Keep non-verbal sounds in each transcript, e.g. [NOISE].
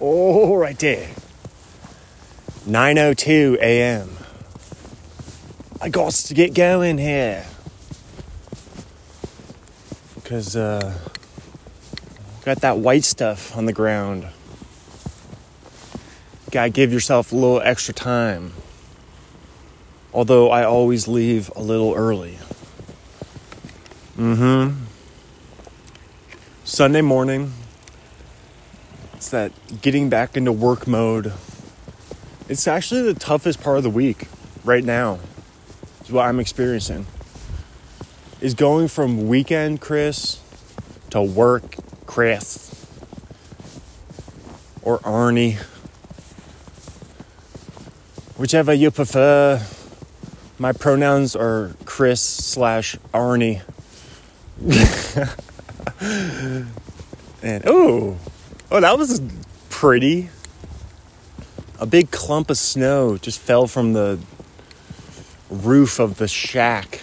Oh, right there. 9:02 a.m. I got to get going here. Cuz uh got that white stuff on the ground. Got to give yourself a little extra time. Although I always leave a little early. Mm-hmm. Sunday morning, it's that getting back into work mode. It's actually the toughest part of the week right now. Is what I'm experiencing. Is going from weekend Chris to work Chris or Arnie. Whichever you prefer. My pronouns are Chris slash Arnie. [LAUGHS] and oh, Oh, that was pretty. A big clump of snow just fell from the roof of the shack.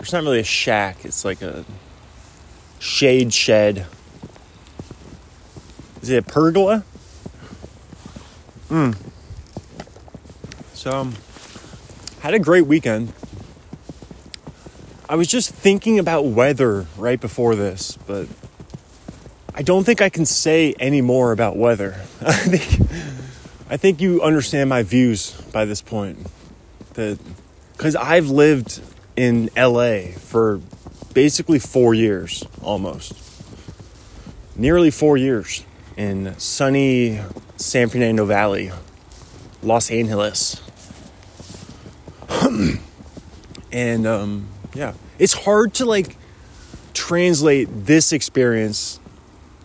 It's not really a shack, it's like a shade shed. Is it a pergola? Hmm. So, um, had a great weekend. I was just thinking about weather right before this, but I don't think I can say any more about weather. [LAUGHS] I think I think you understand my views by this point. That cuz I've lived in LA for basically 4 years almost. Nearly 4 years in sunny San Fernando Valley, Los Angeles. [CLEARS THROAT] and um yeah, it's hard to like translate this experience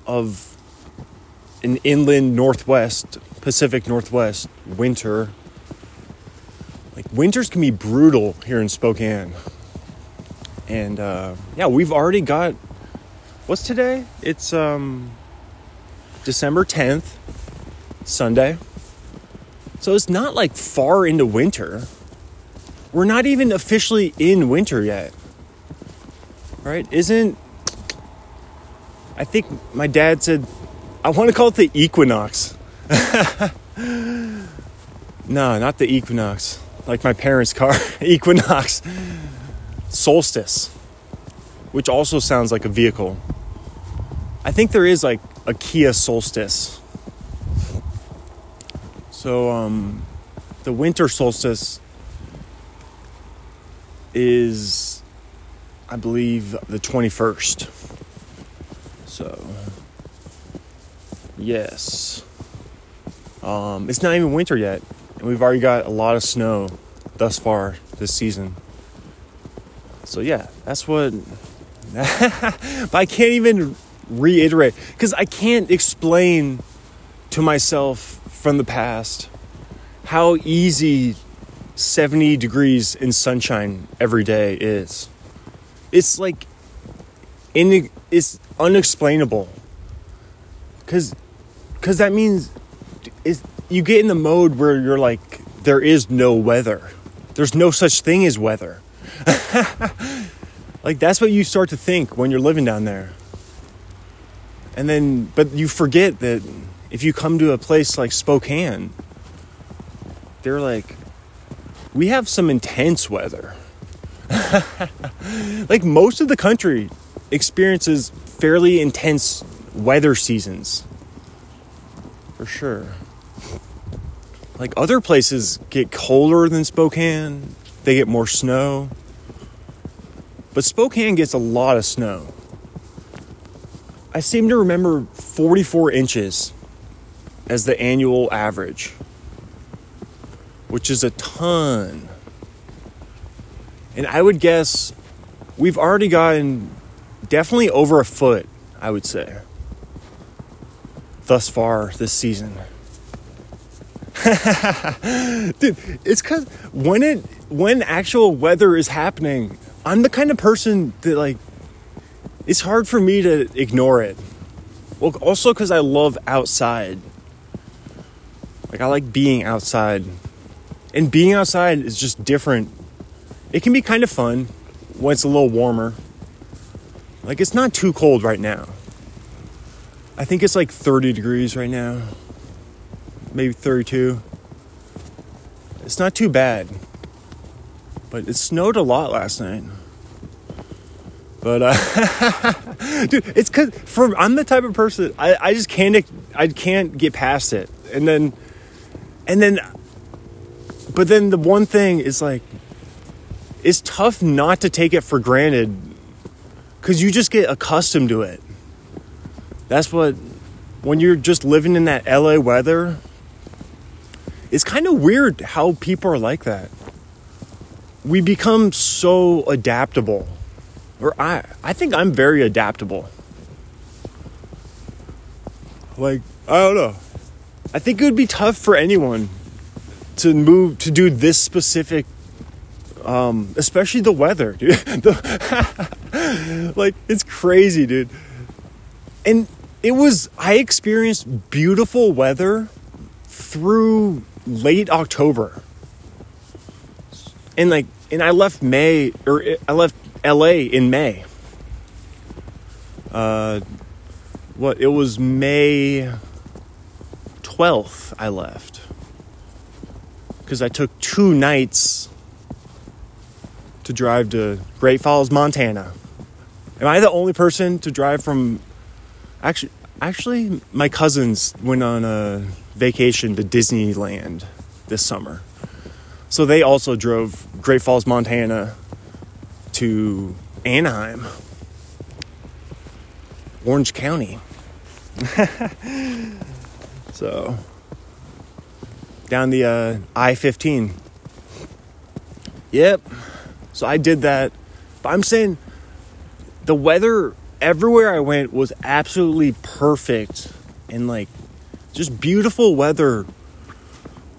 of an inland northwest, Pacific Northwest winter. Like winters can be brutal here in Spokane. And uh, yeah, we've already got what's today? It's um, December 10th, Sunday. So it's not like far into winter. We're not even officially in winter yet. Right? Isn't I think my dad said, I want to call it the equinox. [LAUGHS] no, not the equinox. Like my parents' car, [LAUGHS] equinox. Solstice, which also sounds like a vehicle. I think there is like a Kia Solstice. So, um, the winter solstice is, I believe, the 21st. So, yes. Um, it's not even winter yet, and we've already got a lot of snow thus far this season. So, yeah, that's what. [LAUGHS] but I can't even reiterate because I can't explain to myself from the past how easy 70 degrees in sunshine every day is. It's like in it's unexplainable. Because because that means is you get in the mode where you're like there is no weather. There's no such thing as weather. [LAUGHS] Like that's what you start to think when you're living down there. And then but you forget that if you come to a place like spokane they're like we have some intense weather. [LAUGHS] Like most of the country experiences fairly intense weather seasons. For sure. Like other places get colder than Spokane, they get more snow. But Spokane gets a lot of snow. I seem to remember 44 inches as the annual average, which is a ton. And I would guess we've already gotten definitely over a foot, I would say, thus far this season. [LAUGHS] Dude, it's because when it when actual weather is happening, I'm the kind of person that like it's hard for me to ignore it. Well, also because I love outside. Like I like being outside, and being outside is just different. It can be kind of fun when it's a little warmer like it's not too cold right now. I think it's like 30 degrees right now, maybe 32. It's not too bad, but it snowed a lot last night. But uh, [LAUGHS] dude, it's cause for I'm the type of person I, I just can't I can't get past it, and then and then but then the one thing is like it's tough not to take it for granted because you just get accustomed to it. That's what when you're just living in that LA weather. It's kind of weird how people are like that. We become so adaptable or I I think I'm very adaptable. Like, I don't know. I think it would be tough for anyone to move to do this specific um, especially the weather, [LAUGHS] dude. the, [LAUGHS] like it's crazy, dude. And it was I experienced beautiful weather through late October. And like and I left May or I left LA in May. Uh, what? It was May 12th I left. Because I took two nights to drive to Great Falls, Montana. Am I the only person to drive from. Actually, actually, my cousins went on a vacation to Disneyland this summer. So they also drove Great Falls, Montana to Anaheim, Orange County. [LAUGHS] so, down the uh, I 15. Yep. So I did that. But I'm saying the weather everywhere I went was absolutely perfect and like just beautiful weather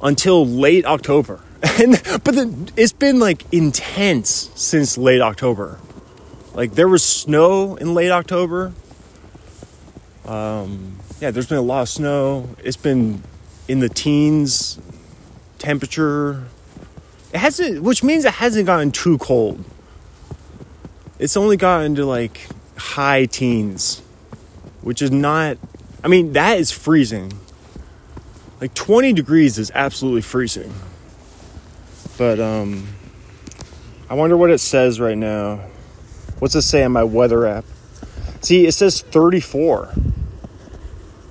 until late October. [LAUGHS] And but then it's been like intense since late October. Like there was snow in late October. Um, yeah, there's been a lot of snow. It's been in the teens temperature. It hasn't, which means it hasn't gotten too cold. It's only gotten to like high teens, which is not. I mean, that is freezing. Like 20 degrees is absolutely freezing. But um, I wonder what it says right now. What's it say on my weather app? See, it says 34.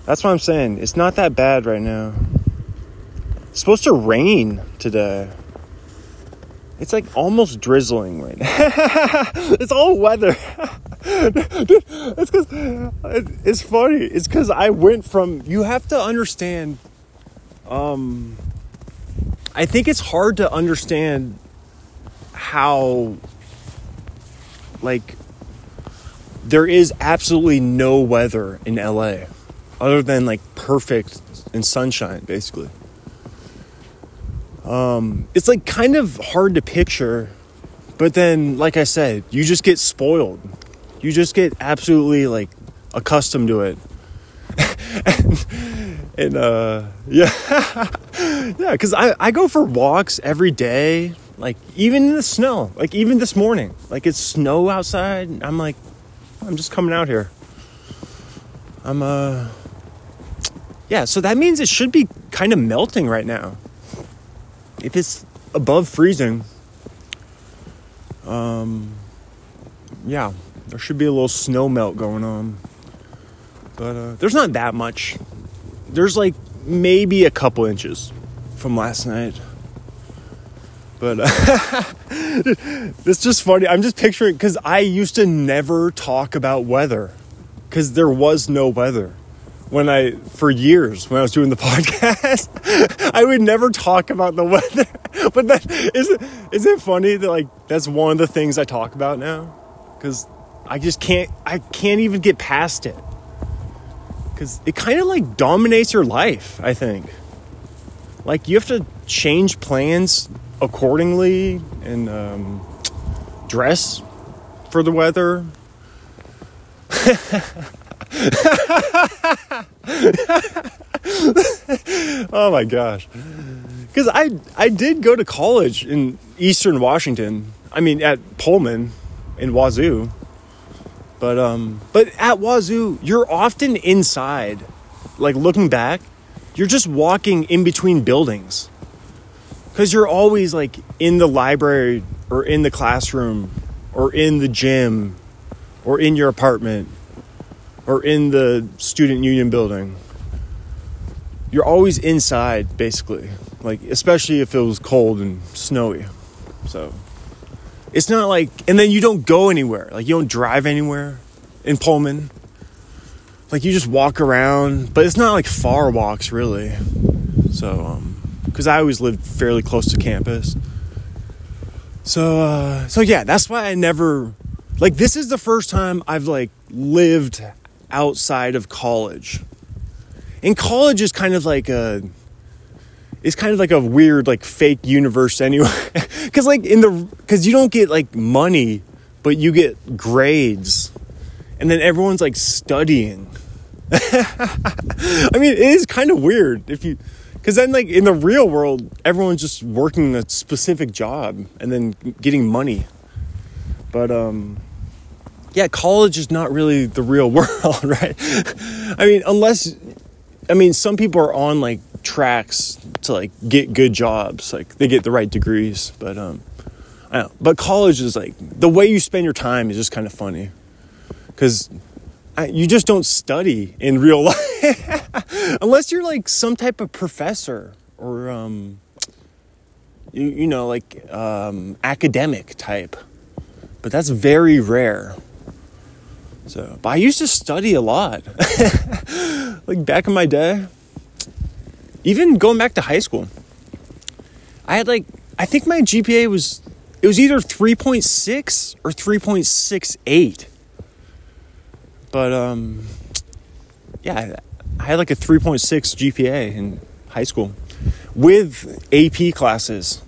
That's what I'm saying. It's not that bad right now. It's supposed to rain today. It's like almost drizzling right now. [LAUGHS] it's all weather. [LAUGHS] it's because it's funny. It's because I went from. You have to understand. Um, I think it's hard to understand how, like, there is absolutely no weather in LA other than like perfect and sunshine, basically. Um, it's like kind of hard to picture, but then, like I said, you just get spoiled. You just get absolutely like accustomed to it. and, [LAUGHS] and uh, yeah, [LAUGHS] yeah, because I, I go for walks every day, like even in the snow, like even this morning, like it's snow outside. I'm like, I'm just coming out here. I'm uh, yeah, so that means it should be kind of melting right now. If it's above freezing, um, yeah, there should be a little snow melt going on. But uh, there's not that much. There's like maybe a couple inches from last night. But uh, [LAUGHS] it's just funny. I'm just picturing because I used to never talk about weather because there was no weather when I for years when I was doing the [LAUGHS] podcast. I would never talk about the weather. [LAUGHS] But that is, is it funny that like that's one of the things I talk about now because I just can't I can't even get past it because it kind of like dominates your life. I think like you have to change plans accordingly and um, dress for the weather. [LAUGHS] [LAUGHS] oh my gosh. Because I, I did go to college in Eastern Washington. I mean, at Pullman in Wazoo. But um, but at Wazoo, you're often inside. Like looking back, you're just walking in between buildings. Cause you're always like in the library or in the classroom or in the gym or in your apartment or in the student union building. You're always inside, basically. Like, especially if it was cold and snowy. So, it's not like, and then you don't go anywhere. Like, you don't drive anywhere in Pullman. Like, you just walk around, but it's not like far walks, really. So, um, because I always lived fairly close to campus. So, uh, so yeah, that's why I never, like, this is the first time I've, like, lived outside of college. And college is kind of like a it's kind of like a weird like fake universe anyway. [LAUGHS] Cuz like in the cuz you don't get like money but you get grades. And then everyone's like studying. [LAUGHS] I mean it is kind of weird if you cuz then like in the real world everyone's just working a specific job and then getting money. But um yeah, college is not really the real [LAUGHS] world, right? I mean, unless, I mean, some people are on like tracks to like get good jobs, like they get the right degrees, but um, I know. But college is like the way you spend your time is just kind of funny, because you just don't study in real [LAUGHS] life unless you're like some type of professor or um, you, you know like um, academic type, but that's very rare. So, but I used to study a lot. [LAUGHS] like back in my day, even going back to high school, I had like, I think my GPA was, it was either 3.6 or 3.68. But, um, yeah, I had like a 3.6 GPA in high school with AP classes.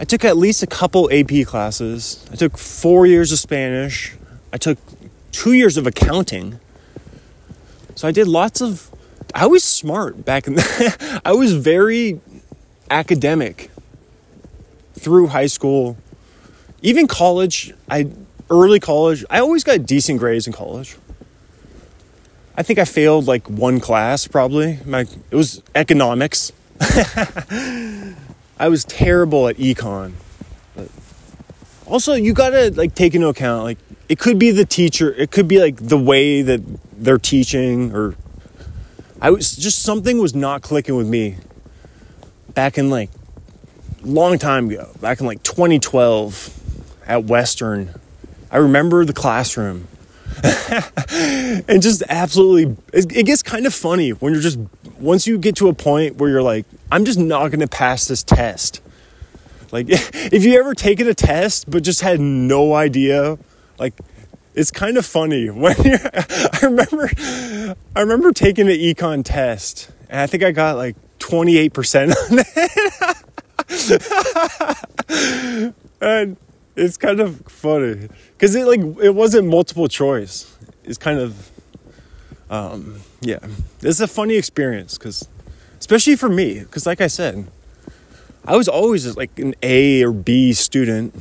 I took at least a couple AP classes. I took four years of Spanish. I took two years of accounting. So I did lots of. I was smart back in. The, [LAUGHS] I was very academic through high school, even college. I early college. I always got decent grades in college. I think I failed like one class probably. My it was economics. [LAUGHS] I was terrible at econ. But also, you gotta like take into account like it could be the teacher it could be like the way that they're teaching or i was just something was not clicking with me back in like long time ago back in like 2012 at western. I remember the classroom. [LAUGHS] And just absolutely it, gets kind of funny when you're just once you get to a point where you're like i'm just not going to pass this test. Like [LAUGHS] if you ever taken a test but just had no idea like it's kind of funny [LAUGHS] when you're, I remember I remember taking the econ test and I think I got like 28% on it. [LAUGHS] and it's kind of funny cuz it like it wasn't multiple choice. It's kind of um yeah. It's a funny experience cuz especially for me cuz like I said I was always like an A or B student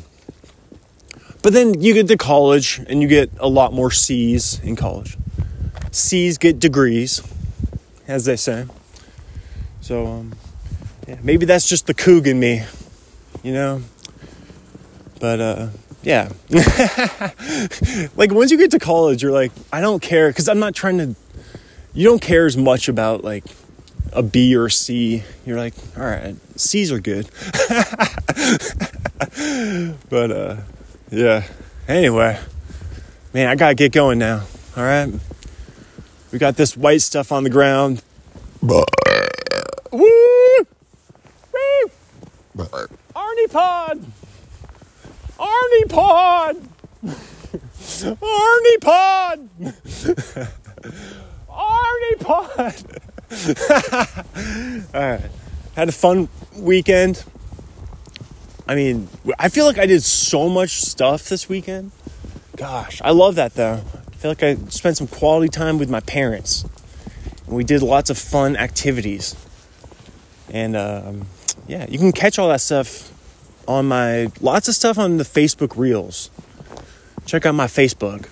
but then you get to college and you get a lot more C's in college. C's get degrees, as they say. So, um, yeah, maybe that's just the Coug in me, you know? But, uh, yeah. [LAUGHS] like, once you get to college, you're like, I don't care, because I'm not trying to, you don't care as much about, like, a B or a C. You're like, all right, C's are good. [LAUGHS] but, uh, yeah. Anyway, man, I gotta get going now. All right. We got this white stuff on the ground. Woo! Arnie Pod! Arnie Pod! Arnie Pod! Arnie Pod! [LAUGHS] All right. Had a fun weekend. I mean, I feel like I did so much stuff this weekend. Gosh, I love that though. I feel like I spent some quality time with my parents. And we did lots of fun activities. And um, yeah, you can catch all that stuff on my lots of stuff on the Facebook Reels. Check out my Facebook.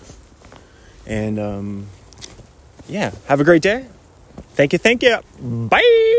And um, yeah, have a great day. Thank you. Thank you. Bye.